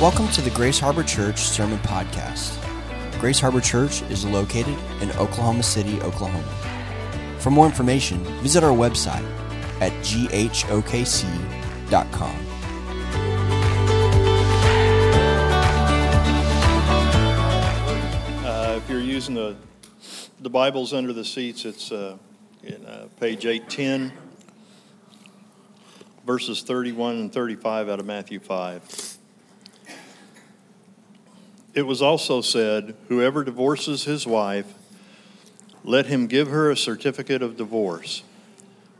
Welcome to the Grace Harbor Church Sermon Podcast. Grace Harbor Church is located in Oklahoma City, Oklahoma. For more information, visit our website at ghokc.com. Uh, if you're using the, the Bibles under the seats, it's uh, in uh, page 810, verses 31 and 35 out of Matthew 5. It was also said, Whoever divorces his wife, let him give her a certificate of divorce.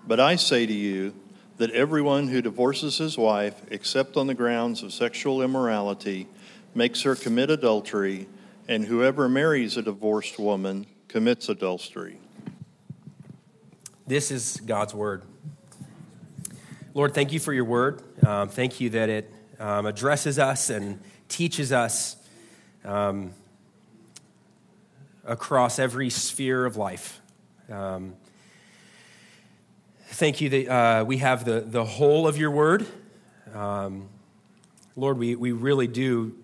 But I say to you that everyone who divorces his wife, except on the grounds of sexual immorality, makes her commit adultery, and whoever marries a divorced woman commits adultery. This is God's word. Lord, thank you for your word. Um, thank you that it um, addresses us and teaches us um, across every sphere of life. Um, thank you that uh, we have the, the whole of your word. Um, Lord, we, we really do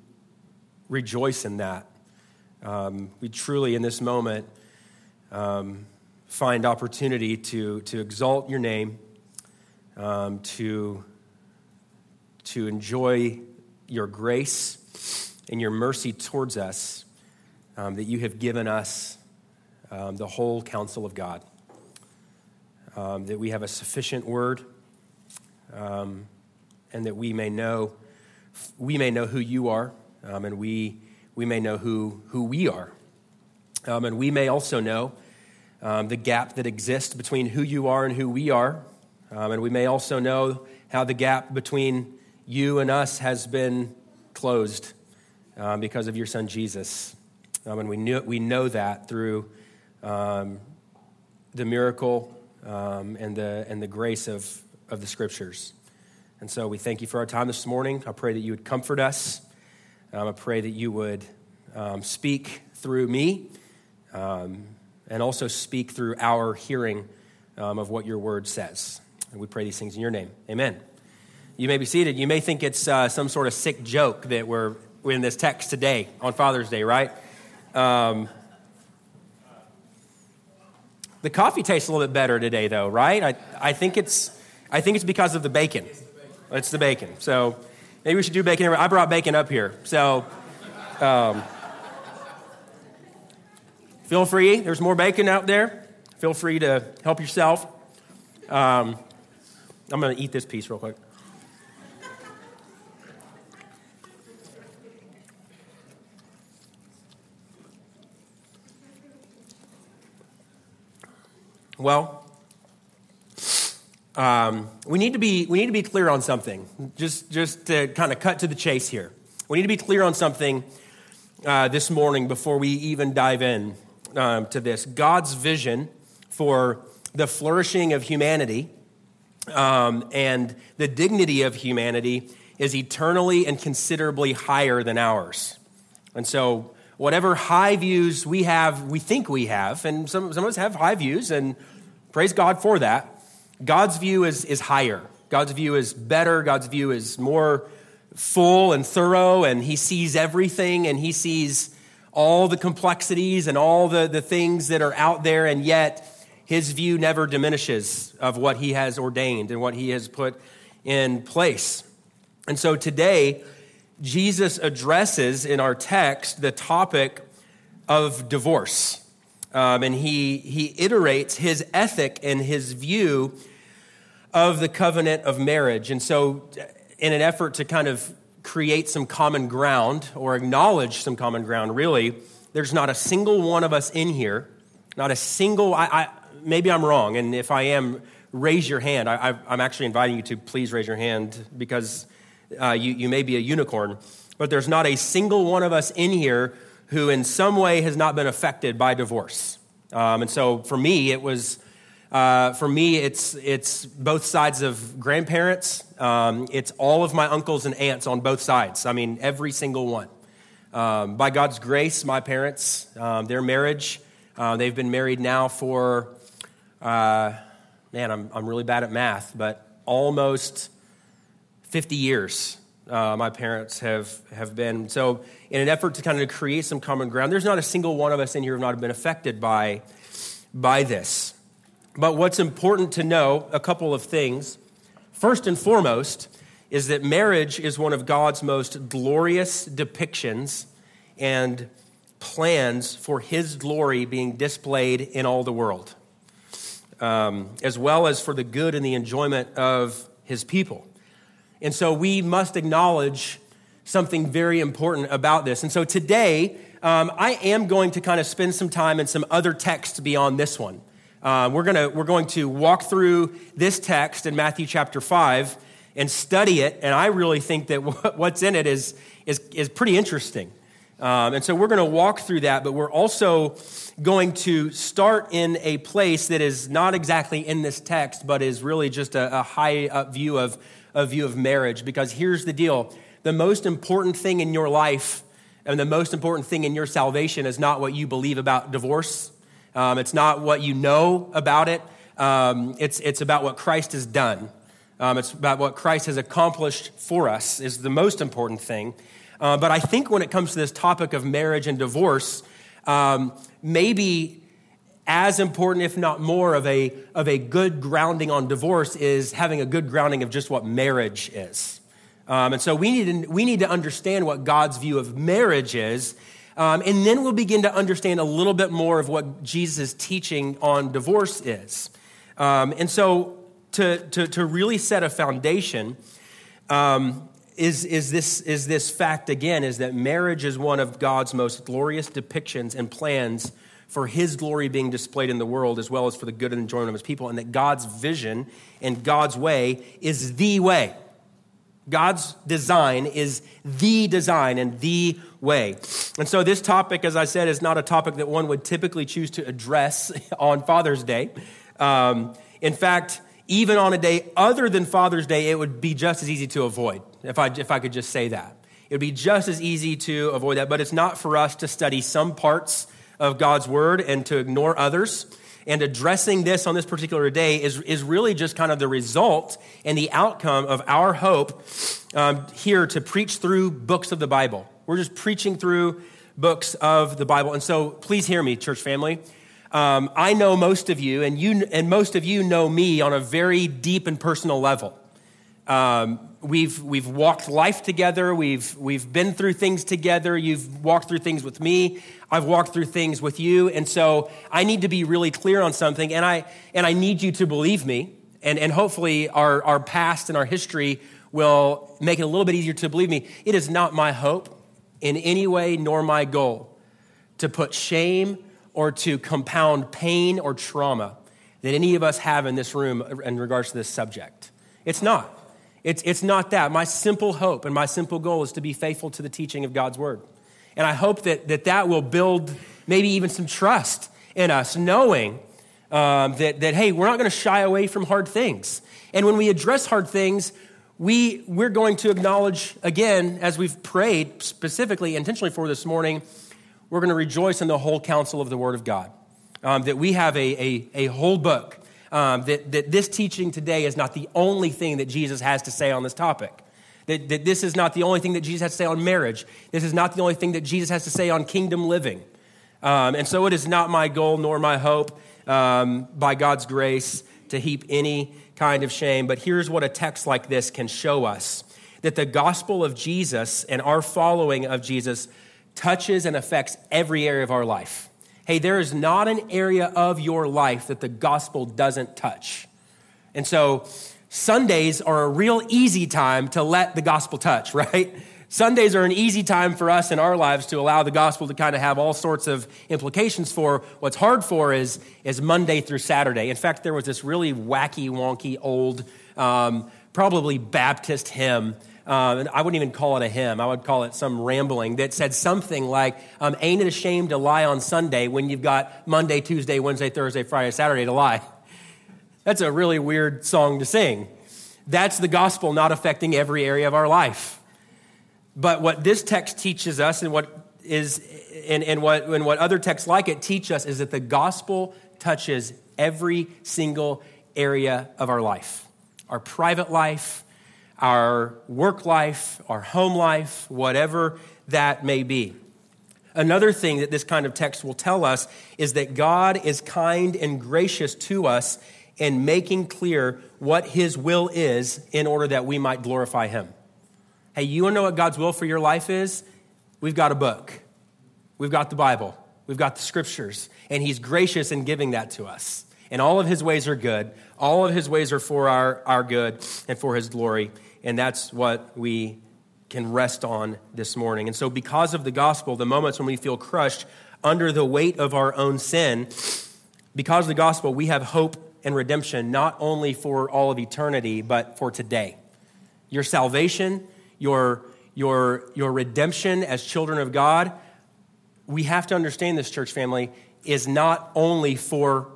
rejoice in that. Um, we truly, in this moment, um, find opportunity to, to exalt your name, um, to, to enjoy your grace and your mercy towards us, um, that you have given us um, the whole counsel of God, um, that we have a sufficient word, um, and that we may know, we may know who you are, um, and we, we may know who, who we are. Um, and we may also know the gap that exists between who you are and who we are. and we may also know how the gap between you and us has been closed um, because of your son Jesus. Um, and we, knew, we know that through um, the miracle um, and, the, and the grace of, of the scriptures. And so we thank you for our time this morning. I pray that you would comfort us. Um, I pray that you would um, speak through me and also speak through our hearing of what your word says. And we pray these things in your name. Amen. You may be seated. You may think it's uh, some sort of sick joke that we're in this text today on Father's Day, right? Um, the coffee tastes a little bit better today, though, right? I, I, think it's, I think it's because of the bacon. It's the bacon. So maybe we should do bacon. I brought bacon up here. So um, feel free. There's more bacon out there. Feel free to help yourself. Um, I'm going to eat this piece real quick. Well, um, we, need to be, we need to be clear on something, just, just to kind of cut to the chase here. We need to be clear on something uh, this morning before we even dive in um, to this. God's vision for the flourishing of humanity um, and the dignity of humanity is eternally and considerably higher than ours. And so, whatever high views we have, we think we have, and some, some of us have high views, and Praise God for that. God's view is, is higher. God's view is better. God's view is more full and thorough, and He sees everything and He sees all the complexities and all the, the things that are out there, and yet His view never diminishes of what He has ordained and what He has put in place. And so today, Jesus addresses in our text the topic of divorce. Um, and he, he iterates his ethic and his view of the covenant of marriage. And so, in an effort to kind of create some common ground or acknowledge some common ground, really, there's not a single one of us in here, not a single, I, I maybe I'm wrong, and if I am, raise your hand. I, am actually inviting you to please raise your hand because uh, you, you may be a unicorn, but there's not a single one of us in here who in some way has not been affected by divorce. Um, and so for me, it was, uh, for me, it's, it's both sides of grandparents. Um, it's all of my uncles and aunts on both sides. I mean, every single one. Um, by God's grace, my parents, um, their marriage, uh, they've been married now for, uh, man, I'm, I'm really bad at math, but almost 50 years. Uh, my parents have, have been. So, in an effort to kind of create some common ground, there's not a single one of us in here who have not been affected by, by this. But what's important to know, a couple of things. First and foremost, is that marriage is one of God's most glorious depictions and plans for His glory being displayed in all the world, um, as well as for the good and the enjoyment of His people. And so we must acknowledge something very important about this. And so today, um, I am going to kind of spend some time in some other texts beyond this one. Uh, we're, gonna, we're going to walk through this text in Matthew chapter 5 and study it. And I really think that what's in it is, is, is pretty interesting. Um, and so we're going to walk through that, but we're also going to start in a place that is not exactly in this text, but is really just a, a high up view of, a view of marriage. Because here's the deal the most important thing in your life and the most important thing in your salvation is not what you believe about divorce, um, it's not what you know about it, um, it's, it's about what Christ has done. Um, it's about what Christ has accomplished for us, is the most important thing. Uh, but I think when it comes to this topic of marriage and divorce, um, maybe as important, if not more, of a, of a good grounding on divorce is having a good grounding of just what marriage is. Um, and so we need, to, we need to understand what God's view of marriage is. Um, and then we'll begin to understand a little bit more of what Jesus' teaching on divorce is. Um, and so to, to, to really set a foundation um, is, is, this, is this fact again is that marriage is one of God's most glorious depictions and plans for his glory being displayed in the world as well as for the good and enjoyment of his people, and that God's vision and God's way is the way. God's design is the design and the way. And so, this topic, as I said, is not a topic that one would typically choose to address on Father's Day. Um, in fact, even on a day other than Father's Day, it would be just as easy to avoid, if I, if I could just say that. It would be just as easy to avoid that, but it's not for us to study some parts of God's Word and to ignore others. And addressing this on this particular day is, is really just kind of the result and the outcome of our hope um, here to preach through books of the Bible. We're just preaching through books of the Bible. And so please hear me, church family. Um, I know most of you, and you, and most of you know me on a very deep and personal level. Um, we've we've walked life together. We've we've been through things together. You've walked through things with me. I've walked through things with you, and so I need to be really clear on something, and I and I need you to believe me, and and hopefully our our past and our history will make it a little bit easier to believe me. It is not my hope in any way, nor my goal, to put shame or to compound pain or trauma that any of us have in this room in regards to this subject. It's not. It's, it's not that. My simple hope and my simple goal is to be faithful to the teaching of God's word. And I hope that that, that will build maybe even some trust in us, knowing um, that, that, hey, we're not going to shy away from hard things. And when we address hard things, we, we're going to acknowledge, again, as we've prayed specifically, intentionally for this morning, we're going to rejoice in the whole counsel of the Word of God. Um, that we have a, a, a whole book, um, that, that this teaching today is not the only thing that Jesus has to say on this topic. That, that this is not the only thing that Jesus has to say on marriage. This is not the only thing that Jesus has to say on kingdom living. Um, and so it is not my goal nor my hope, um, by God's grace, to heap any kind of shame. But here's what a text like this can show us that the gospel of Jesus and our following of Jesus touches and affects every area of our life. Hey, there is not an area of your life that the gospel doesn't touch. And so Sundays are a real easy time to let the gospel touch, right? Sundays are an easy time for us in our lives to allow the gospel to kind of have all sorts of implications for. What's hard for is, is Monday through Saturday. In fact, there was this really wacky, wonky, old, um, probably Baptist hymn um, and I wouldn't even call it a hymn. I would call it some rambling that said something like, um, Ain't it a shame to lie on Sunday when you've got Monday, Tuesday, Wednesday, Thursday, Friday, Saturday to lie? That's a really weird song to sing. That's the gospel not affecting every area of our life. But what this text teaches us and what is and, and what and what other texts like it teach us is that the gospel touches every single area of our life. Our private life, our work life, our home life, whatever that may be. Another thing that this kind of text will tell us is that God is kind and gracious to us in making clear what his will is in order that we might glorify him. Hey, you want to know what God's will for your life is? We've got a book, we've got the Bible, we've got the scriptures, and he's gracious in giving that to us. And all of his ways are good, all of his ways are for our, our good and for his glory. And that's what we can rest on this morning. And so, because of the gospel, the moments when we feel crushed under the weight of our own sin, because of the gospel, we have hope and redemption, not only for all of eternity, but for today. Your salvation, your, your, your redemption as children of God, we have to understand this, church family, is not only for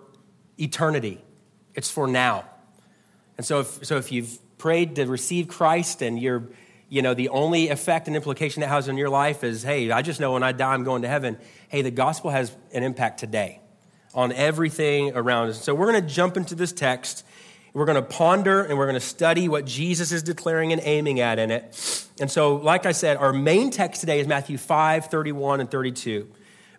eternity, it's for now. And so if, so if you've prayed to receive Christ and you're you know, the only effect and implication that has on your life is, hey, I just know when I die, I'm going to heaven. Hey, the gospel has an impact today on everything around us. So we're going to jump into this text. We're going to ponder and we're going to study what Jesus is declaring and aiming at in it. And so, like I said, our main text today is Matthew 5, 31, and 32.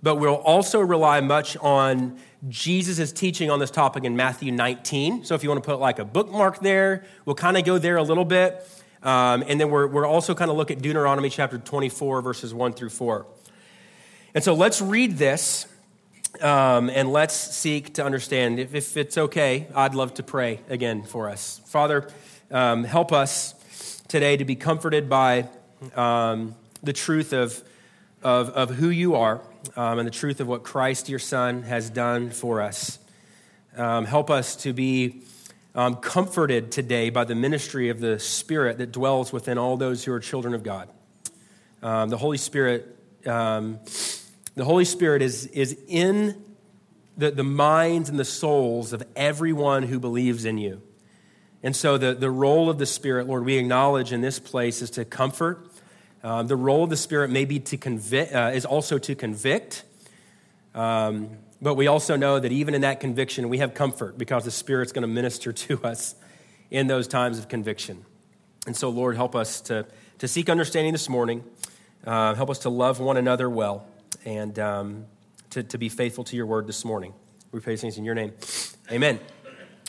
But we'll also rely much on Jesus' is teaching on this topic in Matthew 19. So if you want to put like a bookmark there, we'll kind of go there a little bit. Um, and then we're, we're also kind of look at Deuteronomy chapter 24, verses 1 through 4. And so let's read this um, and let's seek to understand. If, if, it's okay, I'd love to pray again for us. Father, um, help us today to be comforted by um, the truth of, of, of, who you are um, and the truth of what Christ, your Son, has done for us. Um, help us to be um, comforted today by the ministry of the Spirit that dwells within all those who are children of God. Um, the Holy Spirit, um, the Holy Spirit is, is in the, the minds and the souls of everyone who believes in you. And so the, the role of the Spirit, Lord, we acknowledge in this place is to comfort. Um, the role of the Spirit may be to convict, uh, is also to convict. Um, but we also know that even in that conviction, we have comfort because the Spirit's going to minister to us in those times of conviction. And so, Lord, help us to, to seek understanding this morning. Uh, help us to love one another well and um, to, to be faithful to your word this morning. We pray things in your name. Amen.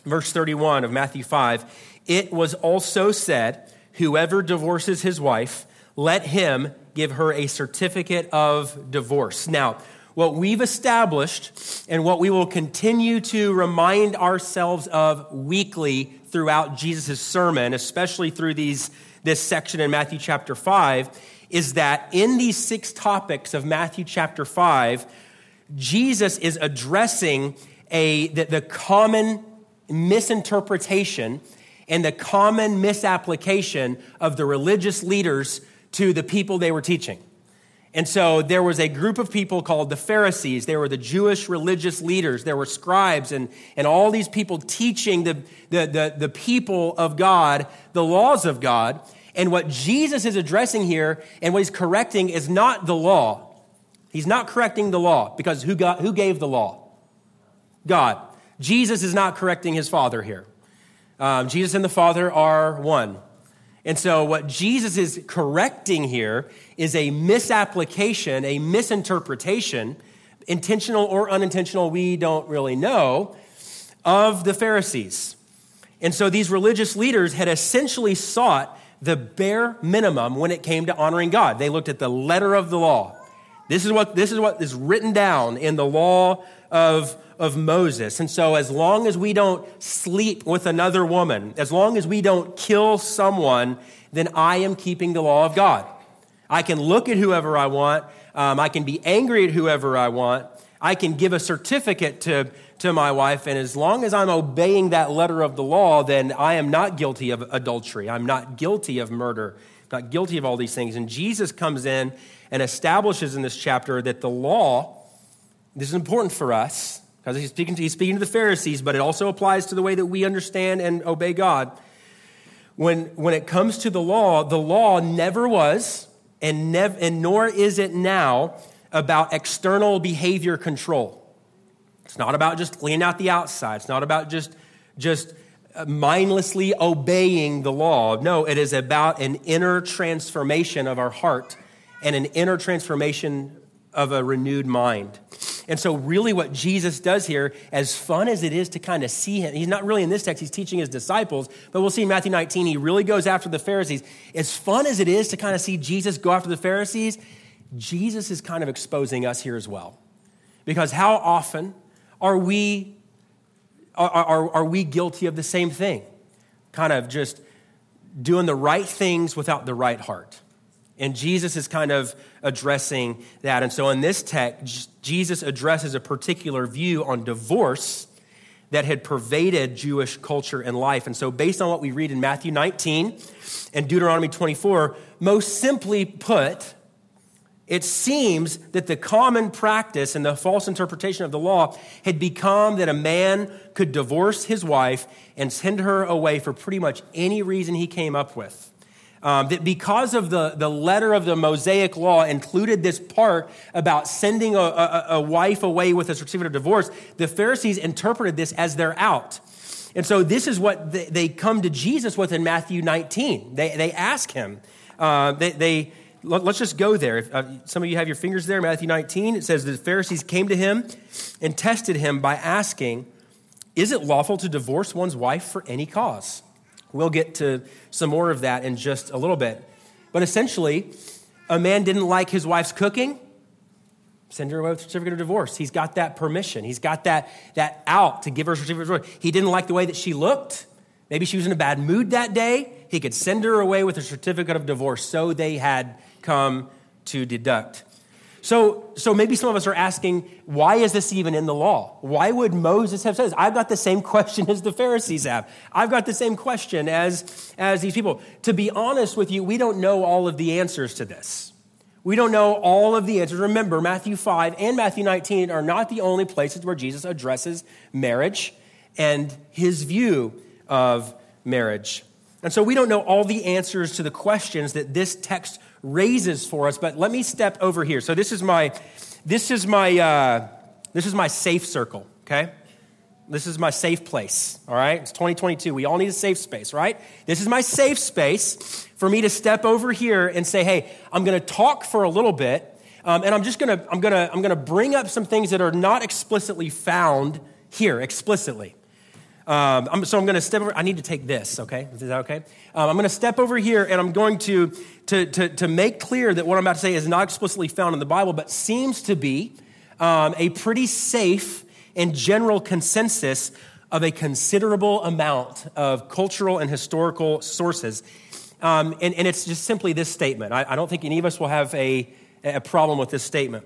Verse 31 of Matthew 5 It was also said, Whoever divorces his wife, let him give her a certificate of divorce. Now, what we've established and what we will continue to remind ourselves of weekly throughout Jesus' sermon, especially through these, this section in Matthew chapter 5, is that in these six topics of Matthew chapter 5, Jesus is addressing a, the, the common misinterpretation and the common misapplication of the religious leaders to the people they were teaching. And so there was a group of people called the Pharisees. They were the Jewish religious leaders. There were scribes and, and all these people teaching the, the, the, the people of God the laws of God. And what Jesus is addressing here and what he's correcting is not the law. He's not correcting the law because who, got, who gave the law? God. Jesus is not correcting his Father here. Um, Jesus and the Father are one. And so, what Jesus is correcting here is a misapplication, a misinterpretation, intentional or unintentional, we don't really know, of the Pharisees. And so, these religious leaders had essentially sought the bare minimum when it came to honoring God. They looked at the letter of the law. This is what, this is, what is written down in the law of of Moses. And so, as long as we don't sleep with another woman, as long as we don't kill someone, then I am keeping the law of God. I can look at whoever I want. Um, I can be angry at whoever I want. I can give a certificate to, to my wife. And as long as I'm obeying that letter of the law, then I am not guilty of adultery. I'm not guilty of murder. Not guilty of all these things. And Jesus comes in and establishes in this chapter that the law, this is important for us, because he's speaking, to, he's speaking to the Pharisees, but it also applies to the way that we understand and obey God. When, when it comes to the law, the law never was, and, nev- and nor is it now, about external behavior control. It's not about just cleaning out the outside. It's not about just, just uh, mindlessly obeying the law. No, it is about an inner transformation of our heart and an inner transformation of a renewed mind. And so, really, what Jesus does here, as fun as it is to kind of see him, he's not really in this text, he's teaching his disciples, but we'll see in Matthew 19, he really goes after the Pharisees. As fun as it is to kind of see Jesus go after the Pharisees, Jesus is kind of exposing us here as well. Because how often are we, are, are, are we guilty of the same thing? Kind of just doing the right things without the right heart. And Jesus is kind of addressing that. And so in this text, Jesus addresses a particular view on divorce that had pervaded Jewish culture and life. And so, based on what we read in Matthew 19 and Deuteronomy 24, most simply put, it seems that the common practice and the false interpretation of the law had become that a man could divorce his wife and send her away for pretty much any reason he came up with. Um, that because of the, the letter of the Mosaic law included this part about sending a, a, a wife away with a certificate of divorce, the Pharisees interpreted this as their out. And so this is what they, they come to Jesus with in Matthew 19. They, they ask him, uh, they, they, let's just go there. If, uh, some of you have your fingers there, Matthew 19. It says the Pharisees came to him and tested him by asking, Is it lawful to divorce one's wife for any cause? We'll get to some more of that in just a little bit. But essentially, a man didn't like his wife's cooking, send her away with a certificate of divorce. He's got that permission. He's got that, that out to give her a certificate of divorce. He didn't like the way that she looked. Maybe she was in a bad mood that day. He could send her away with a certificate of divorce. So they had come to deduct. So, so maybe some of us are asking, why is this even in the law? Why would Moses have said this? I've got the same question as the Pharisees have. I've got the same question as, as these people. To be honest with you, we don't know all of the answers to this. We don't know all of the answers. Remember, Matthew 5 and Matthew 19 are not the only places where Jesus addresses marriage and his view of marriage. And so we don't know all the answers to the questions that this text raises for us. But let me step over here. So this is my, this is my, uh, this is my safe circle. Okay. This is my safe place. All right. It's 2022. We all need a safe space, right? This is my safe space for me to step over here and say, hey, I'm going to talk for a little bit. Um, and I'm just going to, I'm going to, I'm going to bring up some things that are not explicitly found here explicitly. Um, I'm, so I'm going to step over. I need to take this, okay? Is that okay? Um, I'm going to step over here and I'm going to, to, to, to, make clear that what I'm about to say is not explicitly found in the Bible, but seems to be um, a pretty safe and general consensus of a considerable amount of cultural and historical sources. Um, and, and, it's just simply this statement. I, I don't think any of us will have a, a problem with this statement.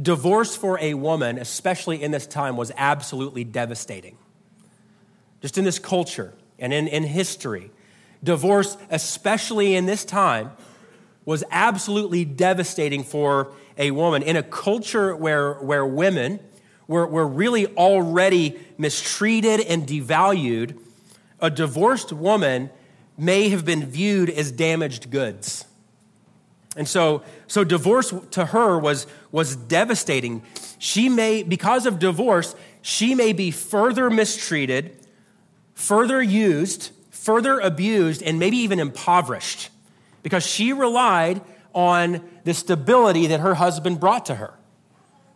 Divorce for a woman, especially in this time, was absolutely devastating just in this culture and in, in history, divorce, especially in this time, was absolutely devastating for a woman. In a culture where, where women were, were really already mistreated and devalued, a divorced woman may have been viewed as damaged goods. And so, so divorce to her was, was devastating. She may, because of divorce, she may be further mistreated further used, further abused, and maybe even impoverished because she relied on the stability that her husband brought to her.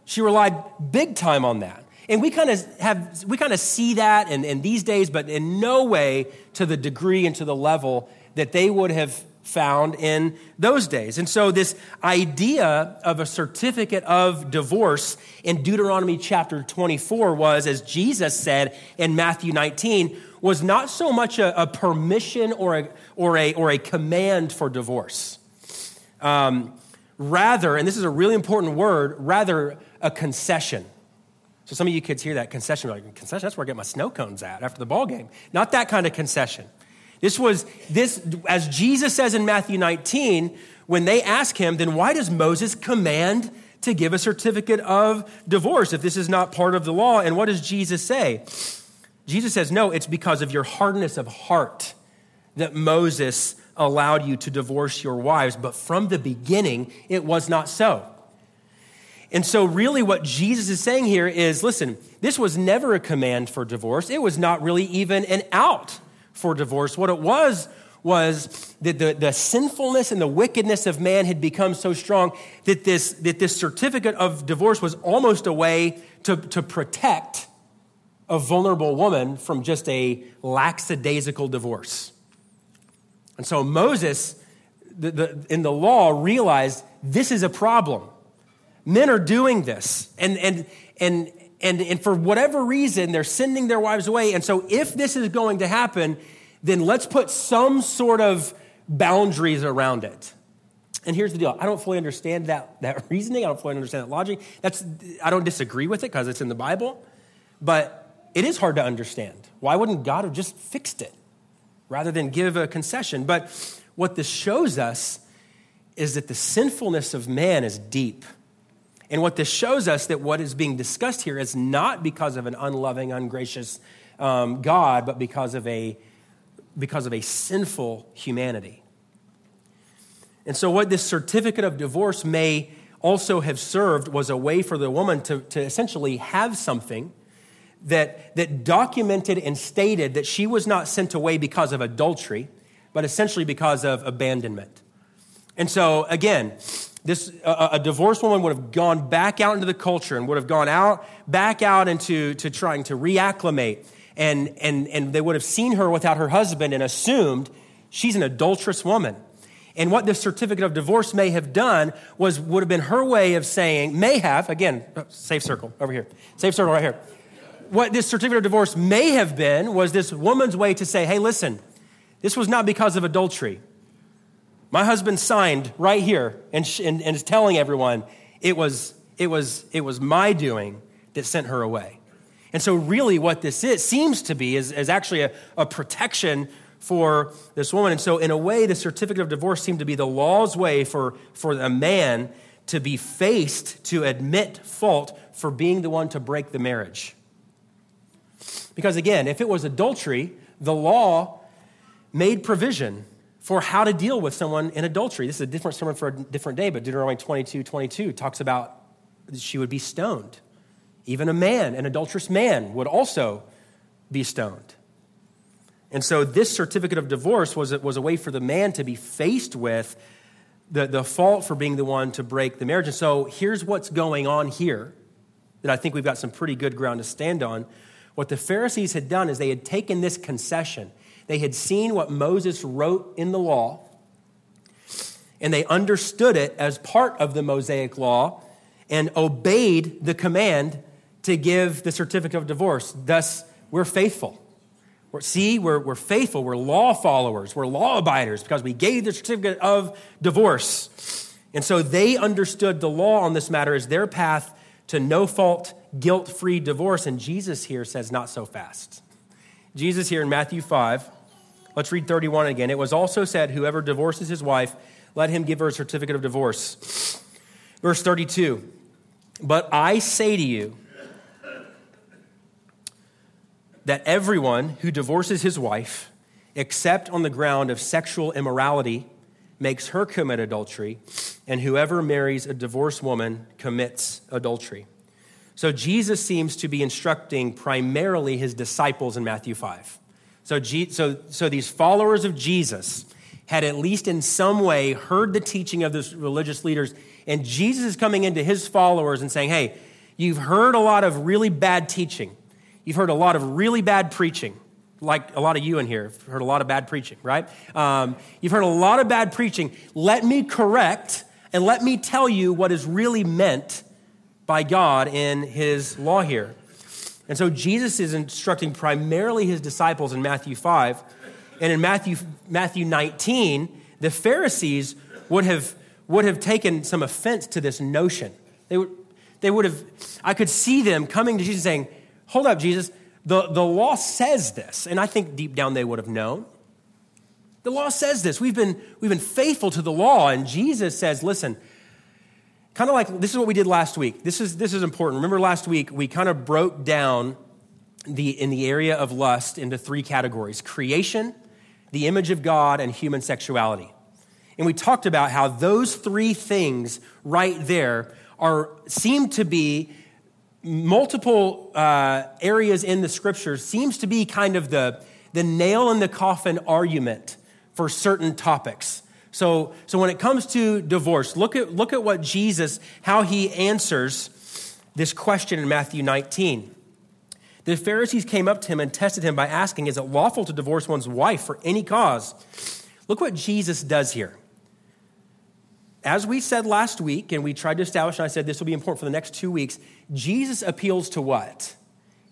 She relied big time on that. And we kind of have, we kind of see that in, in these days, but in no way to the degree and to the level that they would have found in those days. And so, this idea of a certificate of divorce in Deuteronomy chapter 24 was, as Jesus said in Matthew 19, was not so much a, a permission or a, or, a, or a command for divorce. Um, rather, and this is a really important word, rather a concession. So some of you kids hear that concession, like, concession, that's where I get my snow cones at after the ball game. Not that kind of concession. This was, this, as Jesus says in Matthew 19, when they ask him, then why does Moses command to give a certificate of divorce if this is not part of the law? And what does Jesus say? Jesus says, no, it's because of your hardness of heart that Moses allowed you to divorce your wives, but from the beginning, it was not so. And so, really, what Jesus is saying here is listen, this was never a command for divorce. It was not really even an out for divorce. What it was was that the, the sinfulness and the wickedness of man had become so strong that this, that this certificate of divorce was almost a way to, to protect a vulnerable woman from just a lackadaisical divorce. And so Moses, the, the, in the law, realized this is a problem. Men are doing this. And, and, and, and, and for whatever reason, they're sending their wives away. And so if this is going to happen, then let's put some sort of boundaries around it. And here's the deal. I don't fully understand that, that reasoning. I don't fully understand that logic. That's, I don't disagree with it because it's in the Bible, but it is hard to understand. Why wouldn't God have just fixed it rather than give a concession? But what this shows us is that the sinfulness of man is deep. And what this shows us that what is being discussed here is not because of an unloving, ungracious um, God, but because of a because of a sinful humanity. And so, what this certificate of divorce may also have served was a way for the woman to, to essentially have something that, that documented and stated that she was not sent away because of adultery, but essentially because of abandonment. And so, again, this a, a, divorced woman would have gone back out into the culture and would have gone out back out into to trying to reacclimate and, and, and they would have seen her without her husband and assumed she's an adulterous woman. And what this certificate of divorce may have done was would have been her way of saying, may have, again, oh, safe circle over here, safe circle right here. What this certificate of divorce may have been was this woman's way to say, hey, listen, this was not because of adultery. My husband signed right here and, and, and is telling everyone it was, it, was, it was my doing that sent her away. And so, really, what this is, seems to be is, is actually a, a protection for this woman. And so, in a way, the certificate of divorce seemed to be the law's way for, for a man to be faced to admit fault for being the one to break the marriage. Because again, if it was adultery, the law made provision for how to deal with someone in adultery. This is a different sermon for a different day, but Deuteronomy 22 22 talks about she would be stoned. Even a man, an adulterous man, would also be stoned. And so, this certificate of divorce was, was a way for the man to be faced with the, the fault for being the one to break the marriage. And so, here's what's going on here that I think we've got some pretty good ground to stand on. What the Pharisees had done is they had taken this concession, they had seen what Moses wrote in the law, and they understood it as part of the Mosaic law and obeyed the command to give the certificate of divorce. Thus, we're faithful. We're, see, we're, we're faithful. We're law followers. We're law abiders because we gave the certificate of divorce. And so they understood the law on this matter as their path to no fault, guilt free divorce. And Jesus here says, not so fast. Jesus here in Matthew 5, let's read 31 again. It was also said, Whoever divorces his wife, let him give her a certificate of divorce. Verse 32 But I say to you, that everyone who divorces his wife, except on the ground of sexual immorality, makes her commit adultery, and whoever marries a divorced woman commits adultery. So Jesus seems to be instructing primarily his disciples in Matthew 5. So, so, so these followers of Jesus had at least in some way heard the teaching of the religious leaders, and Jesus is coming into his followers and saying, Hey, you've heard a lot of really bad teaching. You've heard a lot of really bad preaching, like a lot of you in here have heard a lot of bad preaching, right? Um, you've heard a lot of bad preaching. Let me correct and let me tell you what is really meant by God in his law here. And so Jesus is instructing primarily his disciples in Matthew 5. And in Matthew, Matthew 19, the Pharisees would have, would have taken some offense to this notion. They would, they would have, I could see them coming to Jesus saying, hold up, Jesus, the, the law says this. And I think deep down they would have known. The law says this. We've been, we've been faithful to the law. And Jesus says, listen, kind of like this is what we did last week. This is, this is important. Remember last week, we kind of broke down the, in the area of lust into three categories creation, the image of God, and human sexuality. And we talked about how those three things right there are, seem to be multiple uh, areas in the scriptures seems to be kind of the, the nail in the coffin argument for certain topics. So, so when it comes to divorce, look at, look at what Jesus, how he answers this question in Matthew 19. The Pharisees came up to him and tested him by asking, Is it lawful to divorce one's wife for any cause? Look what Jesus does here. As we said last week, and we tried to establish, and I said this will be important for the next two weeks, Jesus appeals to what?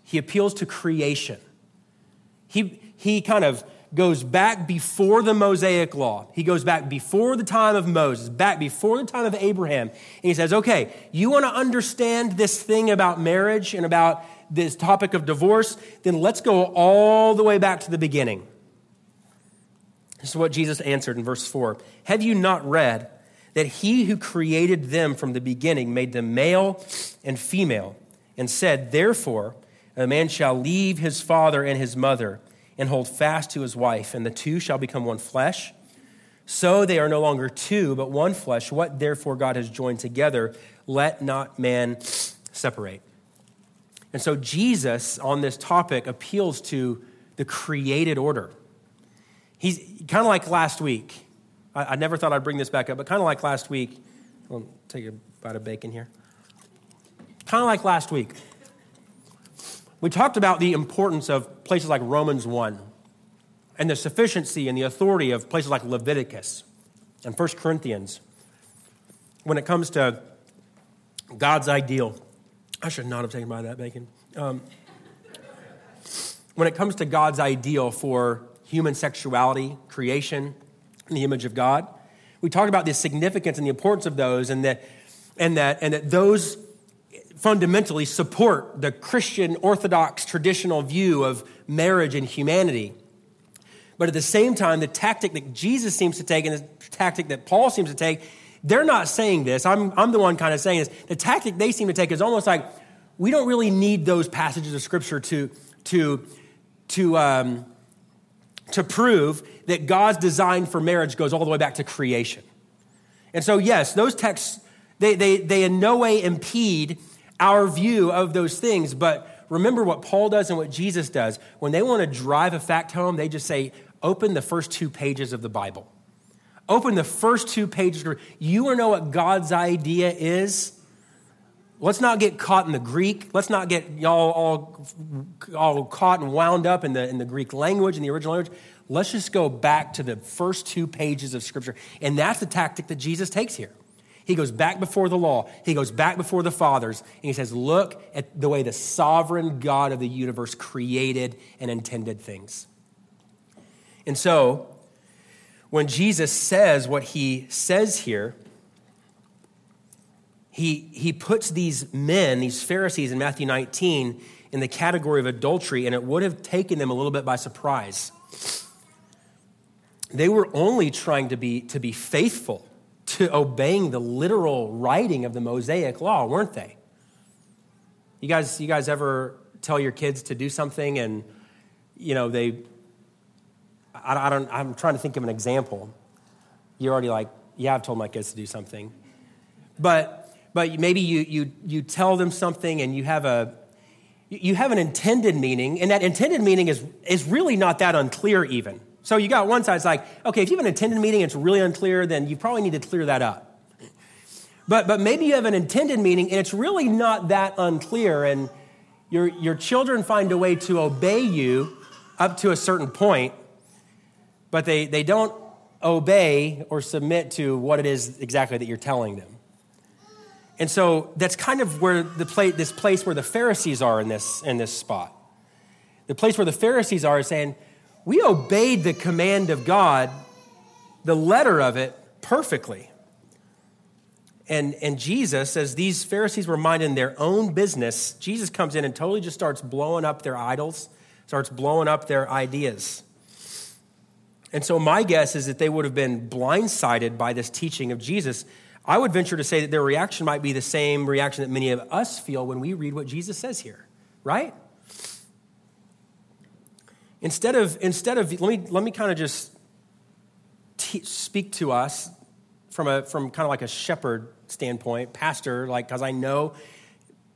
He appeals to creation. He, he kind of goes back before the Mosaic law. He goes back before the time of Moses, back before the time of Abraham. And he says, okay, you want to understand this thing about marriage and about this topic of divorce? Then let's go all the way back to the beginning. This is what Jesus answered in verse 4 Have you not read that he who created them from the beginning made them male and female, and said, Therefore, a man shall leave his father and his mother and hold fast to his wife, and the two shall become one flesh. So they are no longer two, but one flesh. What therefore God has joined together, let not man separate. And so Jesus, on this topic, appeals to the created order. He's kind of like last week. I, I, never thought I'd bring this back up, but kind of like last week. I'll take a bite of bacon here. Kind of like last week. We talked about the importance of places like Romans 1 and the sufficiency and the authority of places like Leviticus and 1 Corinthians when it comes to God's ideal. I should not have taken by that bacon. Um, when it comes to God's ideal for human sexuality, creation, the image of God, we talked about the significance and the importance of those, and that, and that, and that those fundamentally support the Christian Orthodox traditional view of marriage and humanity. But at the same time, the tactic that Jesus seems to take and the tactic that Paul seems to take, they're not saying this. I'm, I'm the one kind of saying this. The tactic they seem to take is almost like we don't really need those passages of Scripture to, to, to, um, to prove that God's design for marriage goes all the way back to creation. And so, yes, those texts, they, they, they in no way impede our view of those things. But remember what Paul does and what Jesus does. When they want to drive a fact home, they just say, open the first two pages of the Bible. Open the first two pages. You want to know what God's idea is? Let's not get caught in the Greek. Let's not get y'all all, all caught and wound up in the, in the Greek language, in the original language. Let's just go back to the first two pages of Scripture. And that's the tactic that Jesus takes here. He goes back before the law. He goes back before the fathers. And he says, Look at the way the sovereign God of the universe created and intended things. And so, when Jesus says what he says here, he, he puts these men, these Pharisees in Matthew 19, in the category of adultery, and it would have taken them a little bit by surprise. They were only trying to be, to be faithful to obeying the literal writing of the Mosaic law, weren't they? You guys, you guys ever tell your kids to do something and, you know, they, I, I don't, I'm trying to think of an example. You're already like, yeah, I've told my kids to do something. But, but maybe you, you, you tell them something and you have a, you have an intended meaning, and that intended meaning is, is really not that unclear even. So you got one side, it's like, okay, if you have an intended meaning, it's really unclear, then you probably need to clear that up. But, but maybe you have an intended meeting and it's really not that unclear, and your, your children find a way to obey you up to a certain point, but they, they don't obey or submit to what it is exactly that you're telling them. And so that's kind of where the place, this place where the Pharisees are in this, in this spot. The place where the Pharisees are is saying, we obeyed the command of God, the letter of it, perfectly. And, and Jesus, as these Pharisees were minding their own business, Jesus comes in and totally just starts blowing up their idols, starts blowing up their ideas. And so, my guess is that they would have been blindsided by this teaching of Jesus. I would venture to say that their reaction might be the same reaction that many of us feel when we read what Jesus says here, right? Instead of, instead of let me, let me kind of just speak to us from, a, from kind of like a shepherd standpoint, pastor, like, because I know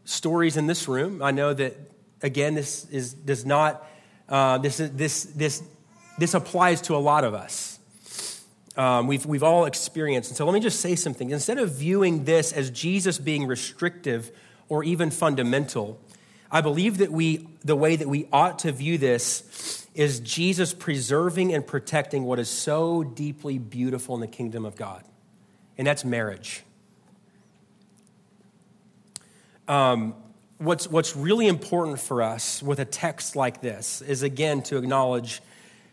stories in this room. I know that, again, this is, does not Uh, this, this, this, this applies to a lot of us. Um, we've, we've all experienced. And so let me just say something. Instead of viewing this as Jesus being restrictive or even fundamental, I believe that we, the way that we ought to view this is Jesus preserving and protecting what is so deeply beautiful in the kingdom of God, and that's marriage. Um, what's, what's really important for us with a text like this is, again, to acknowledge,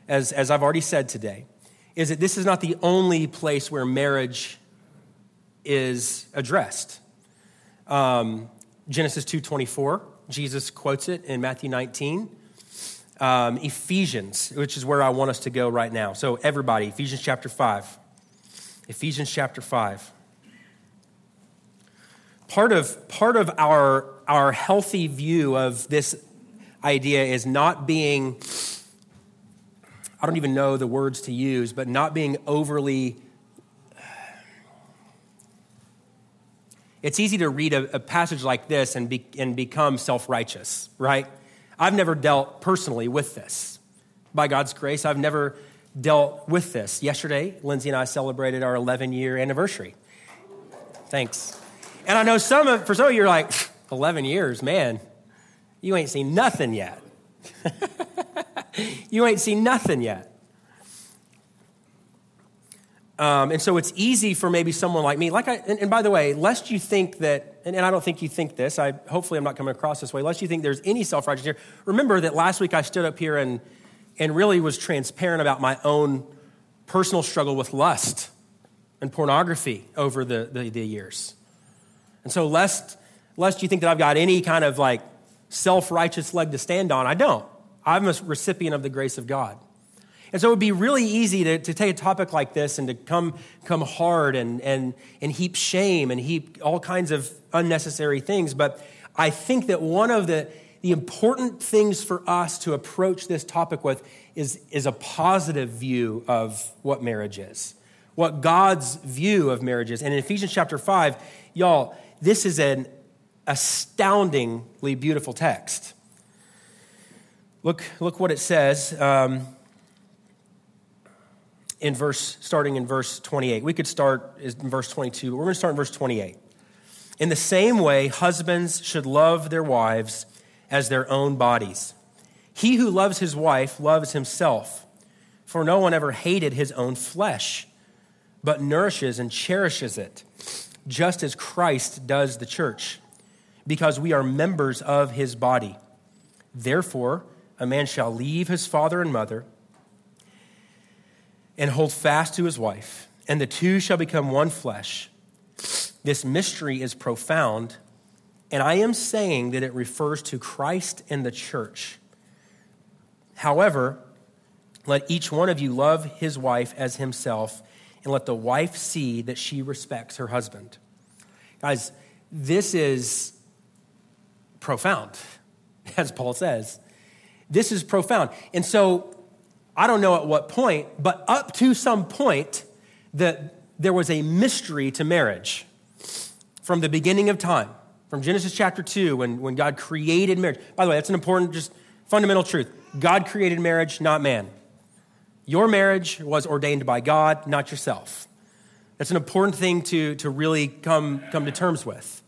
as, as I've already said today, is that this is not the only place where marriage is addressed. Um, Genesis 2.24, Jesus quotes it in Matthew 19. Um, Ephesians, which is where I want us to go right now. So, everybody, Ephesians chapter 5. Ephesians chapter 5. Part of, part of our, our healthy view of this idea is not being, I don't even know the words to use, but not being overly. It's easy to read a, a passage like this and, be, and become self righteous, right? I've never dealt personally with this. By God's grace, I've never dealt with this. Yesterday, Lindsay and I celebrated our 11 year anniversary. Thanks. And I know some of, for some of you, are like, 11 years, man, you ain't seen nothing yet. you ain't seen nothing yet. Um, and so it's easy for maybe someone like me, like I, and, and by the way, lest you think that, and, and, I don't think you think this, I hopefully I'm not coming across this way, lest you think there's any self righteousness here. Remember that last week I stood up here and, and really was transparent about my own personal struggle with lust and pornography over the, the, the years. And so, lest, lest you think that I've got any kind of like self righteous leg to stand on, I don't. I'm a recipient of the grace of God. And so it would be really easy to, to take a topic like this and to come, come hard and, and, and heap shame and heap all kinds of unnecessary things. But I think that one of the, the important things for us to approach this topic with is, is a positive view of what marriage is, what God's view of marriage is. And in Ephesians chapter 5, y'all, this is an astoundingly beautiful text. Look, look what it says um, in verse, starting in verse 28. We could start in verse 22, but we're going to start in verse 28. In the same way, husbands should love their wives as their own bodies. He who loves his wife loves himself, for no one ever hated his own flesh, but nourishes and cherishes it just as Christ does the church, because we are members of his body. Therefore, a man shall leave his father and mother and hold fast to his wife, and the two shall become one flesh. This mystery is profound, and I am saying that it refers to Christ and the church. However, let each one of you love his wife as himself and let the wife see that she respects her husband. Guys, this is profound, as Paul says. This is profound. And so, I don't know at what point, but up to some point, that there was a mystery to marriage from the beginning of time, from Genesis chapter 2, when, when God created marriage. By the way, that's an important, just fundamental truth. God created marriage, not man. Your marriage was ordained by God, not yourself. That's an important thing to, to really come, come to terms with.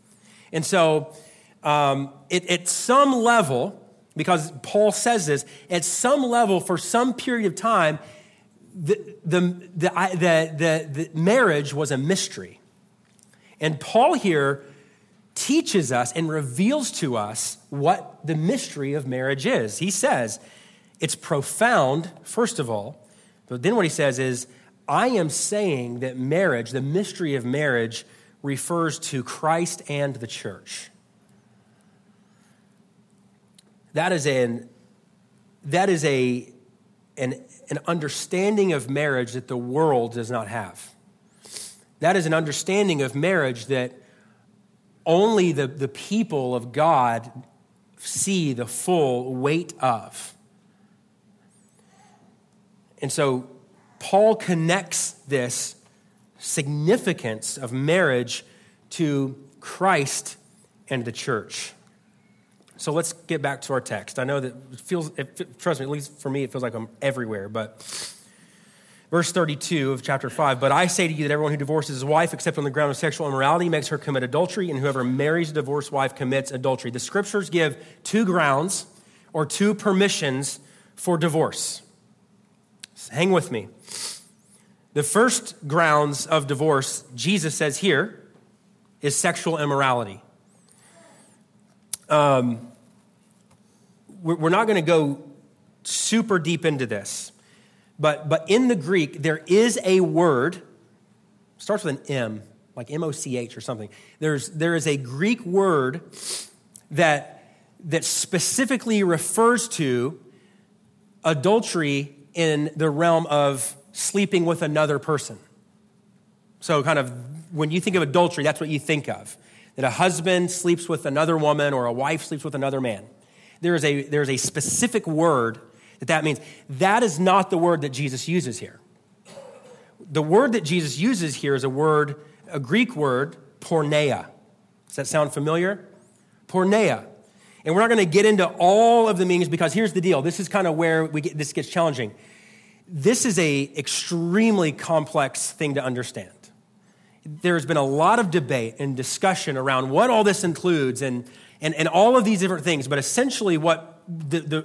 And so, um, it, at some level, because Paul says this, at some level, for some period of time, the, the, the, the, the, marriage was a mystery. And Paul here teaches us and reveals to us what the mystery of marriage is. He says it's profound, first of all, but then what he says is, I am saying that marriage, the mystery of marriage, refers to Christ and the church. That is an, that is a, an, an understanding of marriage that the world does not have. That is an understanding of marriage that only the, the people of God see the full weight of. And so Paul connects this significance of marriage to Christ and the church. So let's get back to our text. I know that it feels, it, trust me, at least for me, it feels like I'm everywhere, but verse 32 of chapter 5 But I say to you that everyone who divorces his wife, except on the ground of sexual immorality, makes her commit adultery, and whoever marries a divorced wife commits adultery. The scriptures give two grounds or two permissions for divorce. hang with me. The first grounds of divorce, Jesus says here, is sexual immorality. Um, we're not going to go super deep into this, but, but in the Greek, there is a word, starts with an M, like M O C H or something. There's, there is a Greek word that, that specifically refers to adultery in the realm of sleeping with another person. So, kind of, when you think of adultery, that's what you think of that a husband sleeps with another woman or a wife sleeps with another man. There is a, there is a specific word that that means. That is not the word that Jesus uses here. The word that Jesus uses here is a word, a Greek word, porneia. Does that sound familiar? Porneia. And we're not going to get into all of the meanings because here's the deal. This is kind of where we get, this gets challenging this is a extremely complex thing to understand. There's been a lot of debate and discussion around what all this includes and, and, and all of these different things, but essentially what the, the,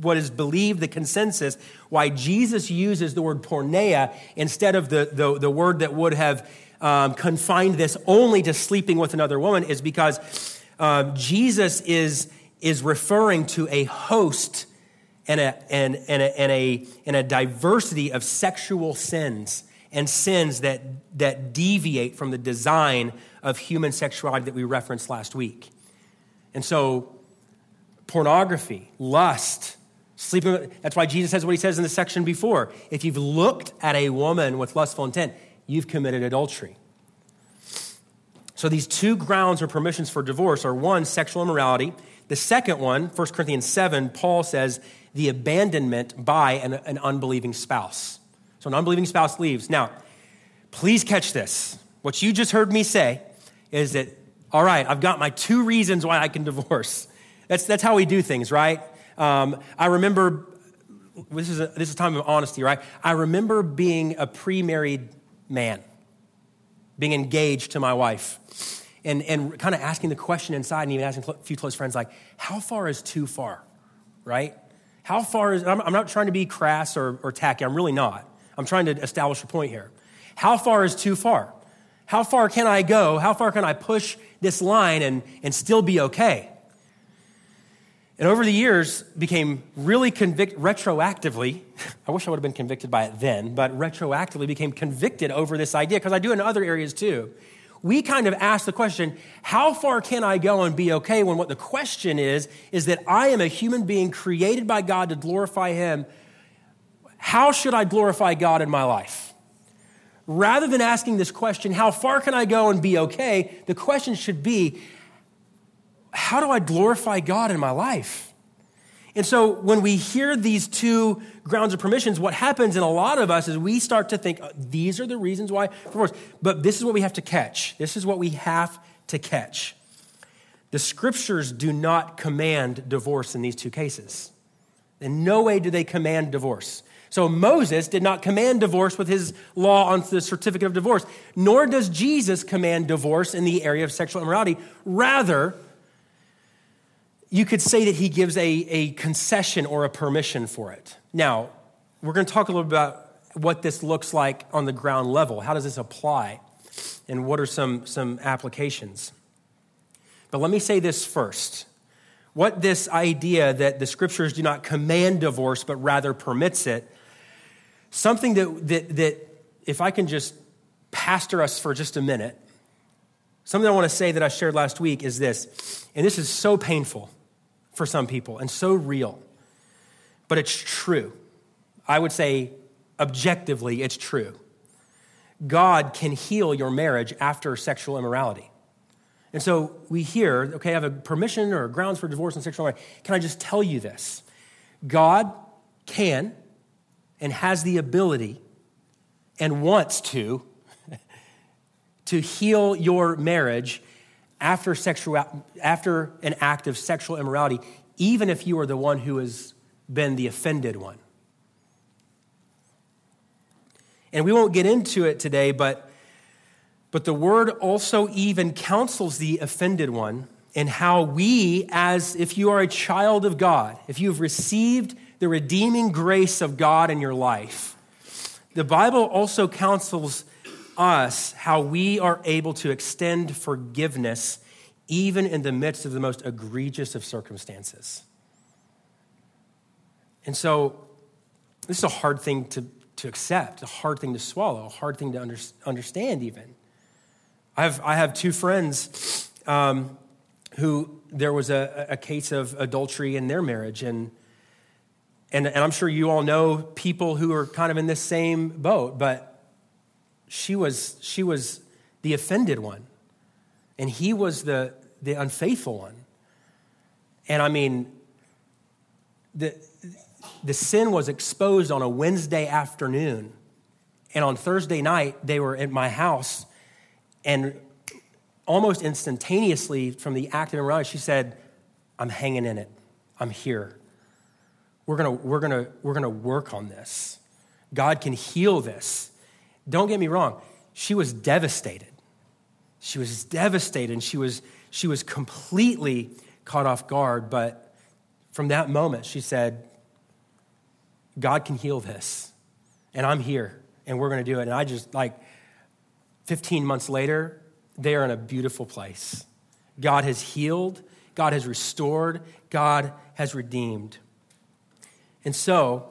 what is believed, the consensus, why Jesus uses the word porneia instead of the, the, the word that would have um, confined this only to sleeping with another woman is because um, Jesus is, is referring to a host and a, and, and, a, and, a, and a diversity of sexual sins and sins that, that deviate from the design of human sexuality that we referenced last week. And so, pornography, lust, sleeping, that's why Jesus says what he says in the section before. If you've looked at a woman with lustful intent, you've committed adultery. So, these two grounds or permissions for divorce are one, sexual immorality. The second one, 1 Corinthians 7, Paul says the abandonment by an, an unbelieving spouse. So an unbelieving spouse leaves. Now, please catch this. What you just heard me say is that, all right, I've got my two reasons why I can divorce. That's, that's how we do things, right? Um, I remember, this is, a, this is a time of honesty, right? I remember being a pre married man, being engaged to my wife, and, and kind of asking the question inside and even asking a few close friends, like, how far is too far, right? How far is, I'm, I'm not trying to be crass or, or tacky, I'm really not. I'm trying to establish a point here. How far is too far? How far can I go? How far can I push this line and, and still be okay? And over the years, became really convicted retroactively. I wish I would have been convicted by it then, but retroactively became convicted over this idea because I do in other areas too we kind of ask the question, how far can I go and be okay when what the question is, is that I am a human being created by God to glorify Him. How should I glorify God in my life? Rather than asking this question, how far can I go and be okay, the question should be, how do I glorify God in my life? And so when we hear these two grounds of permissions, what happens in a lot of us is we start to think oh, these are the reasons why. But this is what we have to catch. This is what we have to catch. The scriptures do not command divorce in these two cases. In no way do they command divorce. So Moses did not command divorce with his law on the certificate of divorce, nor does Jesus command divorce in the area of sexual immorality. Rather, you could say that he gives a, a concession or a permission for it. Now, we're going to talk a little bit about what this looks like on the ground level. How does this apply? And what are some, some applications? But let me say this first. What this idea that the scriptures do not command divorce, but rather permits it, something that, that, that if I can just pastor us for just a minute, something I want to say that I shared last week is this, and this is so painful for some people and so real. But it's true. I would say, objectively, it's true. God can heal your marriage after sexual immorality. And so we hear, okay, I have a permission or grounds for divorce and sexual immorality. Can I just tell you this? God can and has the ability and wants to to heal your marriage after, sexual, after an act of sexual immorality, even if you are the one who has been the offended one. And we won't get into it today, but, but the word also even counsels the offended one in how we, as if you are a child of God, if you have received the redeeming grace of God in your life, the Bible also counsels us how we are able to extend forgiveness even in the midst of the most egregious of circumstances. And so, this is a hard thing to, to accept, a hard thing to swallow, a hard thing to under, understand, even. I have, I have two friends um, who there was a, a case of adultery in their marriage, and, and, and I'm sure you all know people who are kind of in this same boat, but she was, she was the offended one, and he was the, the unfaithful one. And I mean, the, the sin was exposed on a Wednesday afternoon. And on Thursday night, they were at my house. And almost instantaneously from the act of immorality, she said, I'm hanging in it. I'm here. We're gonna, we're gonna, we're gonna work on this. God can heal this. Don't get me wrong, she was devastated. She was devastated and she was, she was completely caught off guard. But from that moment, she said, God can heal this. And I'm here and we're to do it. And I just, like, 15 months later, they are in a beautiful place. God has healed, God has restored, God has redeemed. And so,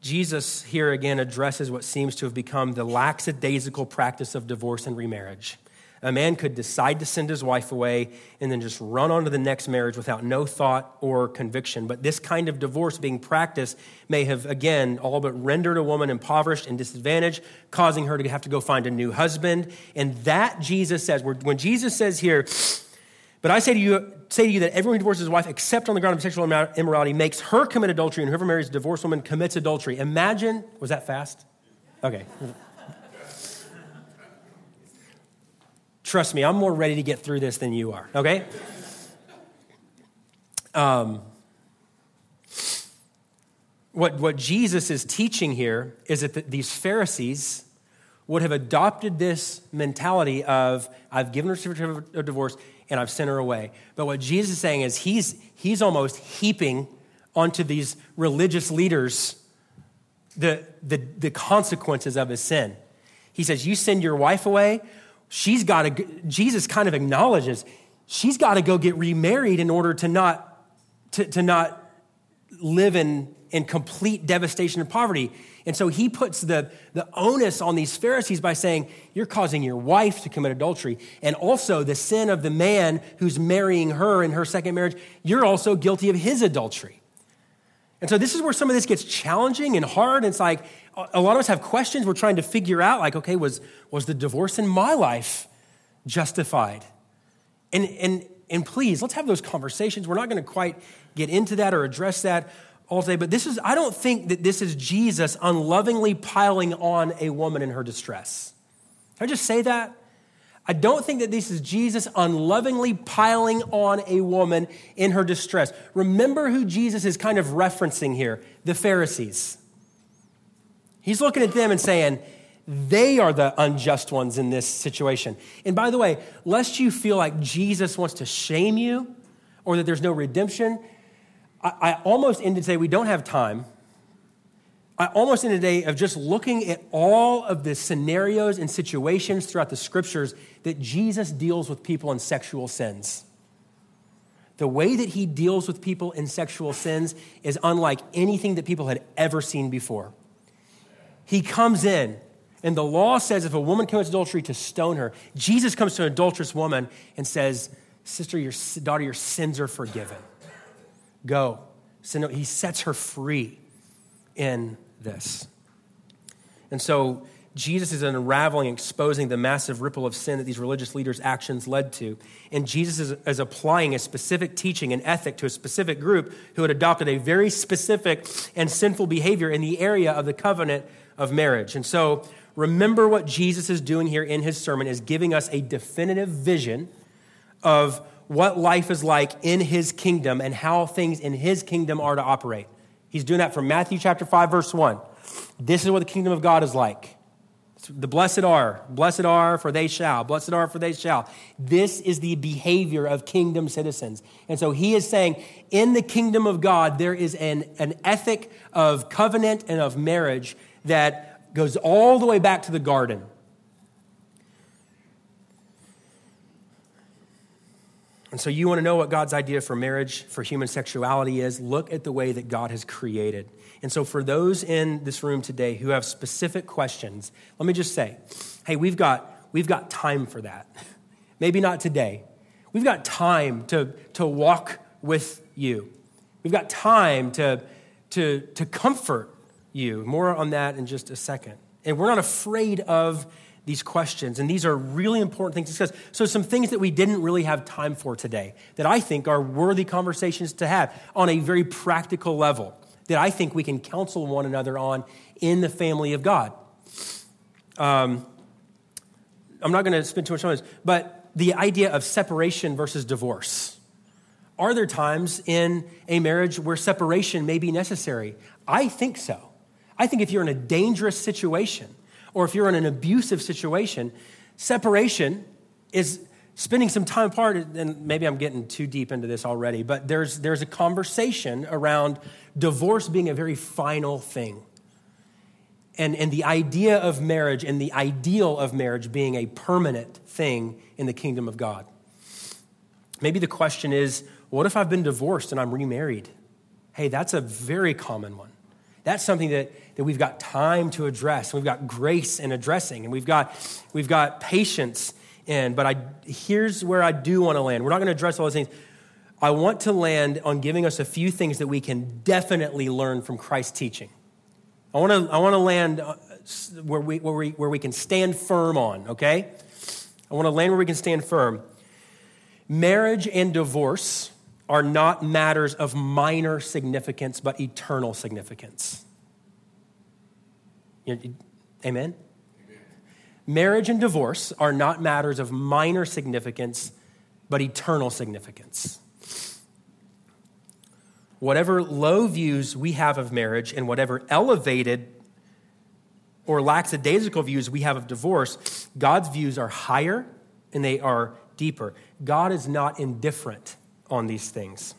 Jesus here again addresses what seems to have become the lackadaisical practice of divorce and remarriage. A man could decide to send his wife away and then just run on to the next marriage without no thought or conviction. But this kind of divorce being practiced may have, again, all but rendered a woman impoverished and disadvantaged, causing her to have to go find a new husband. And that Jesus says, when Jesus says here, but I say to you, say to you that everyone who divorces his wife except on the ground of sexual immorality makes her commit adultery, and whoever marries a divorced woman commits adultery. Imagine, was that fast? Okay. Trust me, I'm more ready to get through this than you are, okay? Um, what, what Jesus is teaching here is that the, these Pharisees would have adopted this mentality of, I've given her a certificate of divorce, and I've sent her away. But what Jesus is saying is he's, he's almost heaping onto these religious leaders the, the, the consequences of his sin. He says, You send your wife away, she's got to, Jesus kind of acknowledges she's got to go get remarried in order to not, to, to not live in, in complete devastation and poverty. And so he puts the, the onus on these Pharisees by saying, You're causing your wife to commit adultery. And also the sin of the man who's marrying her in her second marriage, you're also guilty of his adultery. And so this is where some of this gets challenging and hard. It's like a lot of us have questions we're trying to figure out, like, okay, was, was the divorce in my life justified? And, and, and please, let's have those conversations. We're not going to quite get into that or address that all day, but this is, I don't think that this is Jesus unlovingly piling on a woman in her distress. Can I just say that? I don't think that this is Jesus unlovingly piling on a woman in her distress. Remember who Jesus is kind of referencing here the Pharisees. He's looking at them and saying, they are the unjust ones in this situation. And by the way, lest you feel like Jesus wants to shame you or that there's no redemption, I, I almost ended today, we don't have time. I almost ended today of just looking at all of the scenarios and situations throughout the scriptures that Jesus deals with people in sexual sins. The way that he deals with people in sexual sins is unlike anything that people had ever seen before. He comes in, and the law says if a woman commits adultery, to stone her. Jesus comes to an adulterous woman and says, Sister, your daughter, your sins are forgiven. Go. So no, he sets her free in this. And so Jesus is unraveling, exposing the massive ripple of sin that these religious leaders' actions led to. And Jesus is, is, applying a specific teaching and ethic to a specific group who had adopted a very specific and sinful behavior in the area of the covenant of marriage. And so remember what Jesus is doing here in his sermon is giving us a definitive vision of what life is like in his kingdom and how things in his kingdom are to operate. He's doing that from Matthew chapter 5, verse 1. This is what the kingdom of God is like. The blessed are, blessed are, for they shall, blessed are, for they shall. This is the behavior of kingdom citizens. And so he is saying, in the kingdom of God, there is an, an ethic of covenant and of marriage that goes all the way back to the garden. And so, you want to know what God's idea for marriage, for human sexuality is? Look at the way that God has created. And so, for those in this room today who have specific questions, let me just say hey, we've got, we've got time for that. Maybe not today. We've got time to, to walk with you, we've got time to, to, to comfort you. More on that in just a second. And we're not afraid of these questions. And these are really important things to discuss. So, some things that we didn't really have time for today that I think are worthy conversations to have on a very practical level that I think we can counsel one another on in the family of God. Um, I'm not going to spend too much time on this, but the idea of separation versus divorce. Are there times in a marriage where separation may be necessary? I think so. I think if you're in a dangerous situation, or if you're in an abusive situation, separation is spending some time apart, and maybe I'm getting too deep into this already, but there's, there's a conversation around divorce being a very final thing. And, and the idea of marriage and the ideal of marriage being a permanent thing in the kingdom of God. Maybe the question is what if I've been divorced and I'm remarried? Hey, that's a very common one. That's something that, that we've got time to address. We've got grace in addressing, and we've got, we've got patience in. But I, here's where I do want to land. We're not going to address all those things. I want to land on giving us a few things that we can definitely learn from Christ's teaching. I want to, I want to land uh, where we, where, we, where we can stand firm on, okay? I want to land where we can stand firm. Marriage and divorce are not matters of minor significance, but eternal significance. Amen? Amen? Marriage and divorce are not matters of minor significance, but eternal significance. Whatever low views we have of marriage and whatever elevated or lackadaisical views we have of divorce, God's views are higher and they are deeper. God is not indifferent on these things.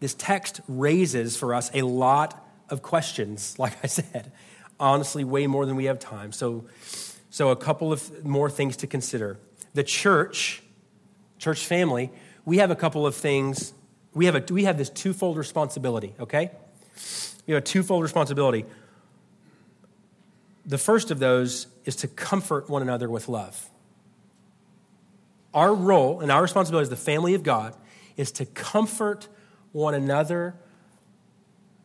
This text raises for us a lot of questions, like I said, honestly, way more than we have time. So, so a couple of more things to consider. The church, church family, we have a couple of things. We have, a, we have this twofold responsibility, okay? We have a twofold responsibility. The first of those is to comfort one another with love. Our role and our responsibility as the family of God is to comfort one another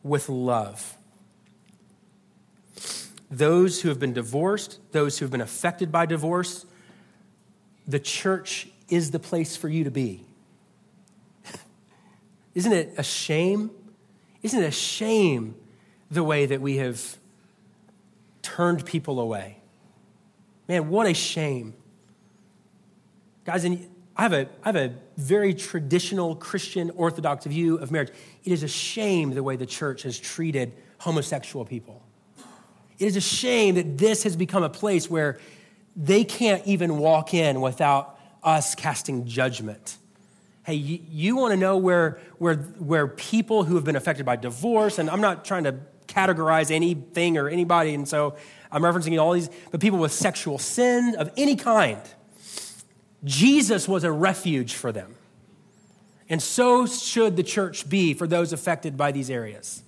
with love. Those who have been divorced, those who have been affected by divorce, the church is the place for you to be. Isn't it a shame? Isn't it a shame the way that we have turned people away? Man, what a shame. Guys, and I have, a, I have a very traditional Christian Orthodox view of marriage. It is a shame the way the church has treated homosexual people. It is a shame that this has become a place where they can't even walk in without us casting judgment. Hey, you, you want to know where, where, where people who have been affected by divorce, and I'm not trying to categorize anything or anybody, and so I'm referencing all these, but people with sexual sin of any kind Jesus was a refuge for them. And so should the church be for those affected by these areas.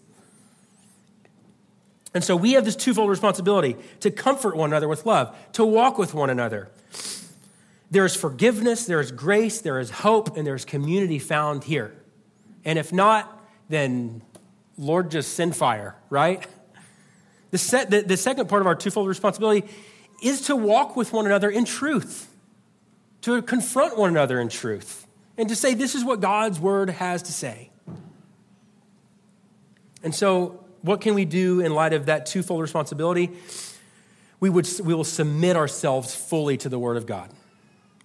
And so we have this twofold responsibility to comfort one another with love, to walk with one another. There is forgiveness, there is grace, there is hope, and there is community found here. And if not, then Lord, just send fire, right? The, the, the second part of our twofold responsibility is to walk with one another in truth to confront one another in truth and to say, this is what God's word has to say. And so, what can we do in light of that twofold responsibility? We, would, we will submit ourselves fully to the word of God.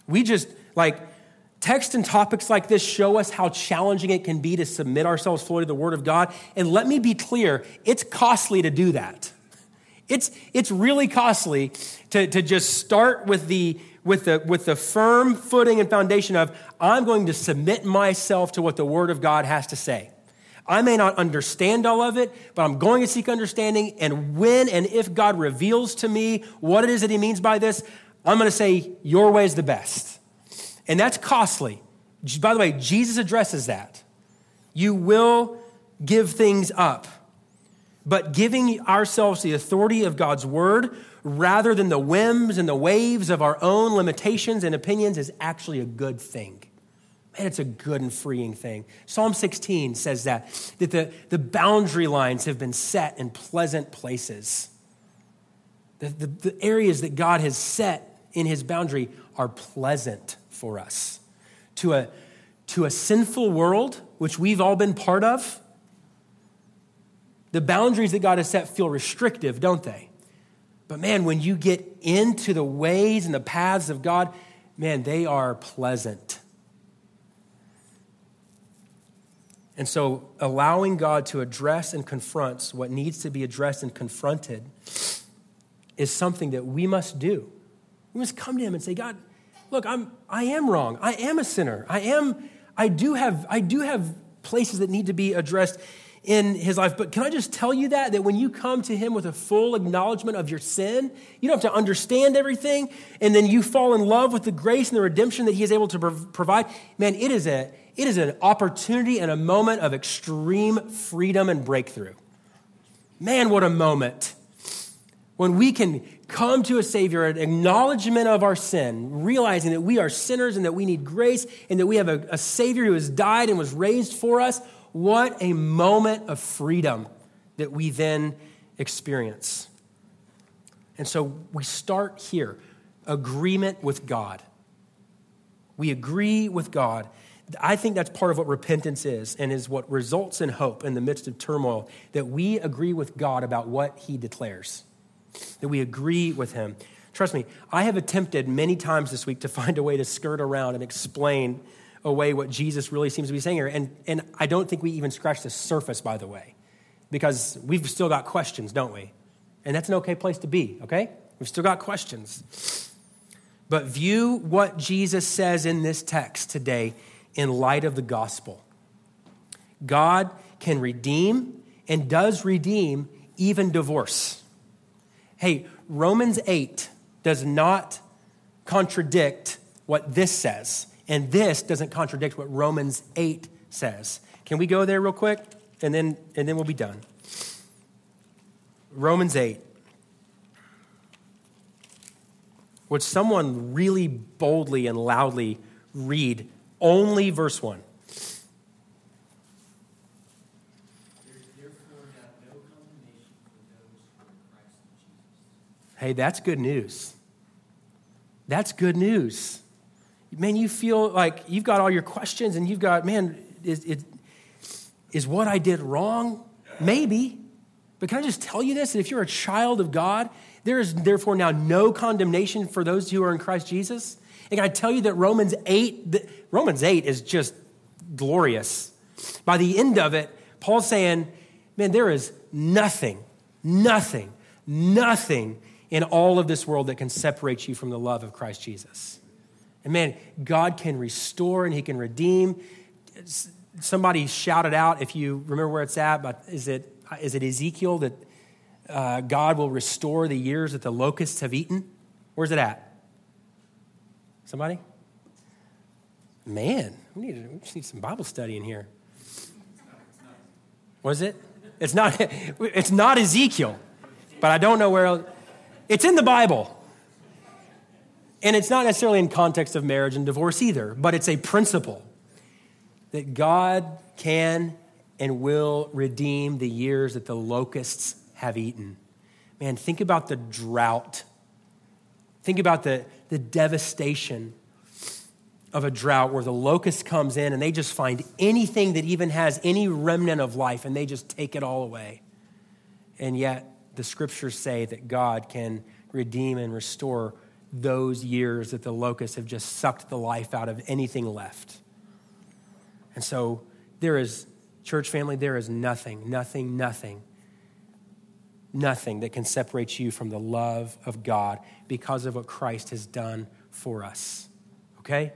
We just, like, Text and topics like this show us how challenging it can be to submit ourselves fully to the Word of God. And let me be clear, it's costly to do that. It's, it's really costly to, to just start with the, with, the, with the firm footing and foundation of, I'm going to submit myself to what the Word of God has to say. I may not understand all of it, but I'm going to seek understanding. And when and if God reveals to me what it is that He means by this, I'm going to say, Your way is the best. And that's costly. By the way, Jesus addresses that. You will give things up. But giving ourselves the authority of God's word rather than the whims and the waves of our own limitations and opinions is actually a good thing. Man, it's a good and freeing thing. Psalm 16 says that, that the, the boundary lines have been set in pleasant places. The, the, the areas that God has set in his boundary are pleasant for us. To a, to a sinful world, which we've all been part of, the boundaries that God has set feel restrictive, don't they? But man, when you get into the ways and the paths of God, man, they are pleasant. And so, allowing God to address and confront what needs to be addressed and confronted is something that we must do. We must come to Him and say, God, look, I'm, I am wrong. I am a sinner. I am, I do have, I do have places that need to be addressed in his life. But can I just tell you that? That when you come to him with a full acknowledgement of your sin, you don't have to understand everything, and then you fall in love with the grace and the redemption that he is able to provide. Man, it is, a, it is an opportunity and a moment of extreme freedom and breakthrough. Man, what a moment. When we can come to a Savior, an acknowledgement of our sin, realizing that we are sinners and that we need grace and that we have a, a Savior who has died and was raised for us, what a moment of freedom that we then experience. And so we start here agreement with God. We agree with God. I think that's part of what repentance is and is what results in hope in the midst of turmoil that we agree with God about what He declares, that we agree with Him. Trust me, I have attempted many times this week to find a way to skirt around and explain away what Jesus really seems to be saying here. And, and I don't think we even scratched the surface, by the way, because we've still got questions, don't we? And that's an okay place to be, okay? We've still got questions. But view what Jesus says in this text today in light of the gospel. God can redeem and does redeem even divorce. Hey, Romans 8 does not contradict what this says. And this doesn't contradict what Romans 8 says. Can we go there real quick? And then, and then we'll be done. Romans 8. Would someone really boldly and loudly read only verse 1? Hey, that's good news. That's good news man, you feel like you've got all your questions and you've got, man, is, is, is what I did wrong? Maybe. But can I just tell you this? That if you're a child of God, there is therefore now no condemnation for those who are in Christ Jesus. And can I tell you that Romans 8, Romans 8 is just glorious. By the end of it, Paul's saying, man, there is nothing, nothing, nothing in all of this world that can separate you from the love of Christ Jesus. And man, God can restore and He can redeem. Somebody shouted out, if you remember where it's at, but is it, is it Ezekiel that uh, God will restore the years that the locusts have eaten? Where's it at? Somebody? Man, we, need, we just need some Bible study in here. Was it? It's not, it's not Ezekiel, but I don't know where else. It's in the Bible. And it's not necessarily in context of marriage and divorce either, but it's a principle that God can and will redeem the years that the locusts have eaten. Man, think about the drought. Think about the, the devastation of a drought where the locust comes in and they just find anything that even has any remnant of life and they just take it all away. And yet, the scriptures say that God can redeem and restore those years that the locusts have just sucked the life out of anything left. And so there is, church family, there is nothing, nothing, nothing, nothing that can separate you from the love of God because of what Christ has done for us. Okay?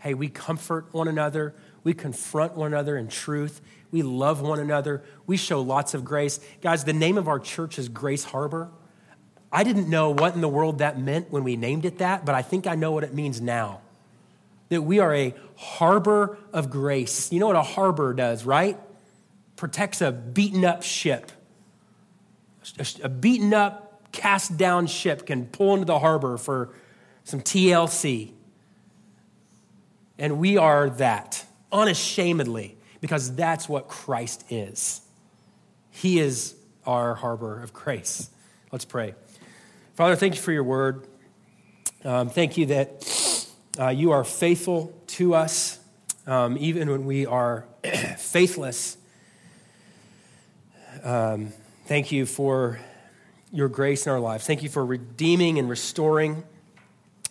Hey, we comfort one another, we confront one another in truth. We love one another. We show lots of grace. Guys, the name of our church is Grace Harbor. I didn't know what in the world that meant when we named it that, but I think I know what it means now. That we are a harbor of grace. You know what a harbor does, right? Protects a beaten up ship. A beaten up, cast down ship can pull into the harbor for some TLC. And we are that, unashamedly because that's what Christ is. He is our harbor of grace. Let's pray. Father, thank you for your word. Um, thank you that uh, you are faithful to us, um, even when we are faithless. Um, thank you for your grace in our lives. Thank you for redeeming and restoring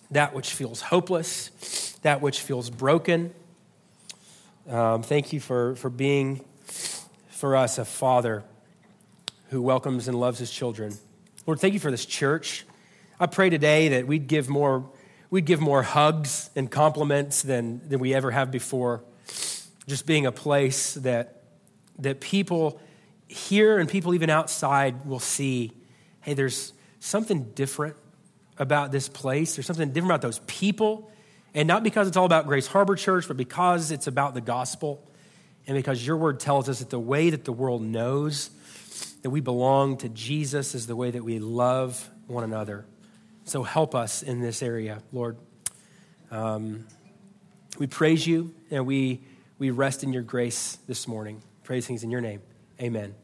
that which feels hopeless, that which feels broken. Um, thank you for, for being for us a father who welcomes and loves his children. Lord, thank you for this church. I pray today that we'd give more, we'd give more hugs and compliments than, than we ever have before. Just being a place that, that people here and people even outside will see hey, there's something different about this place. There's something different about those people. And not because it's all about Grace Harbor Church, but because it's about the gospel. And because your word tells us that the way that the world knows that we belong to Jesus is the way that we love one another. So help us in this area, Lord. Um, we praise you and we, we rest in your grace this morning. Praise things in your name. Amen.